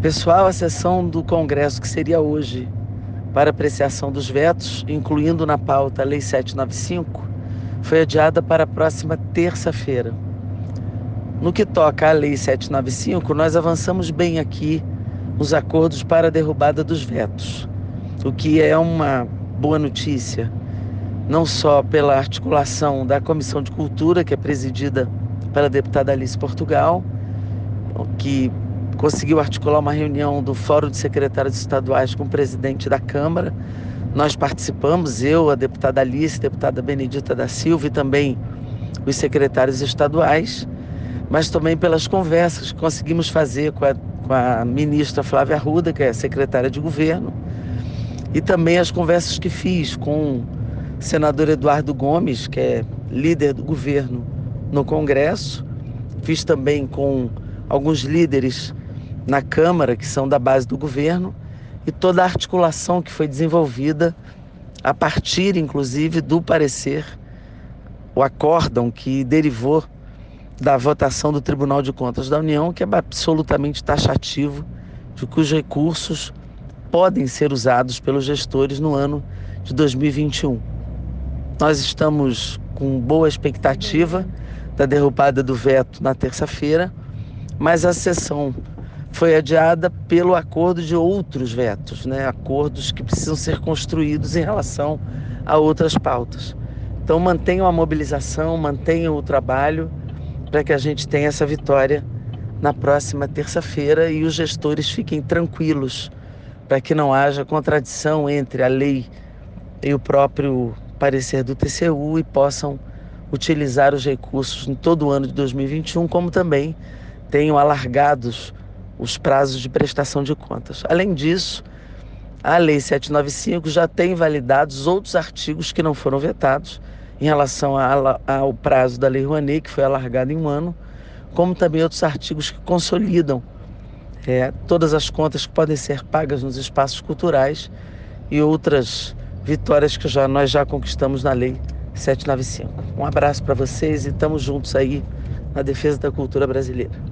Pessoal, a sessão do Congresso, que seria hoje, para apreciação dos vetos, incluindo na pauta a Lei 795, foi adiada para a próxima terça-feira. No que toca à Lei 795, nós avançamos bem aqui os acordos para a derrubada dos vetos, o que é uma boa notícia, não só pela articulação da Comissão de Cultura, que é presidida pela deputada Alice Portugal, que conseguiu articular uma reunião do Fórum de Secretários Estaduais com o presidente da Câmara. Nós participamos, eu, a deputada Alice, a deputada Benedita da Silva e também os secretários estaduais, mas também pelas conversas que conseguimos fazer com a, com a ministra Flávia Arruda, que é secretária de governo, e também as conversas que fiz com o senador Eduardo Gomes, que é líder do governo no Congresso, fiz também com alguns líderes na Câmara, que são da base do governo, e toda a articulação que foi desenvolvida a partir, inclusive, do parecer, o acórdão que derivou da votação do Tribunal de Contas da União, que é absolutamente taxativo de cujos recursos podem ser usados pelos gestores no ano de 2021. Nós estamos com boa expectativa da derrubada do veto na terça-feira, mas a sessão foi adiada pelo acordo de outros vetos, né? acordos que precisam ser construídos em relação a outras pautas. Então mantenham a mobilização, mantenham o trabalho para que a gente tenha essa vitória na próxima terça-feira e os gestores fiquem tranquilos para que não haja contradição entre a lei e o próprio parecer do TCU e possam utilizar os recursos em todo o ano de 2021, como também tenham alargados os prazos de prestação de contas. Além disso, a Lei 795 já tem validados outros artigos que não foram vetados em relação ao prazo da Lei Rouanet, que foi alargado em um ano, como também outros artigos que consolidam é, todas as contas que podem ser pagas nos espaços culturais e outras vitórias que já, nós já conquistamos na Lei 795. Um abraço para vocês e estamos juntos aí na defesa da cultura brasileira.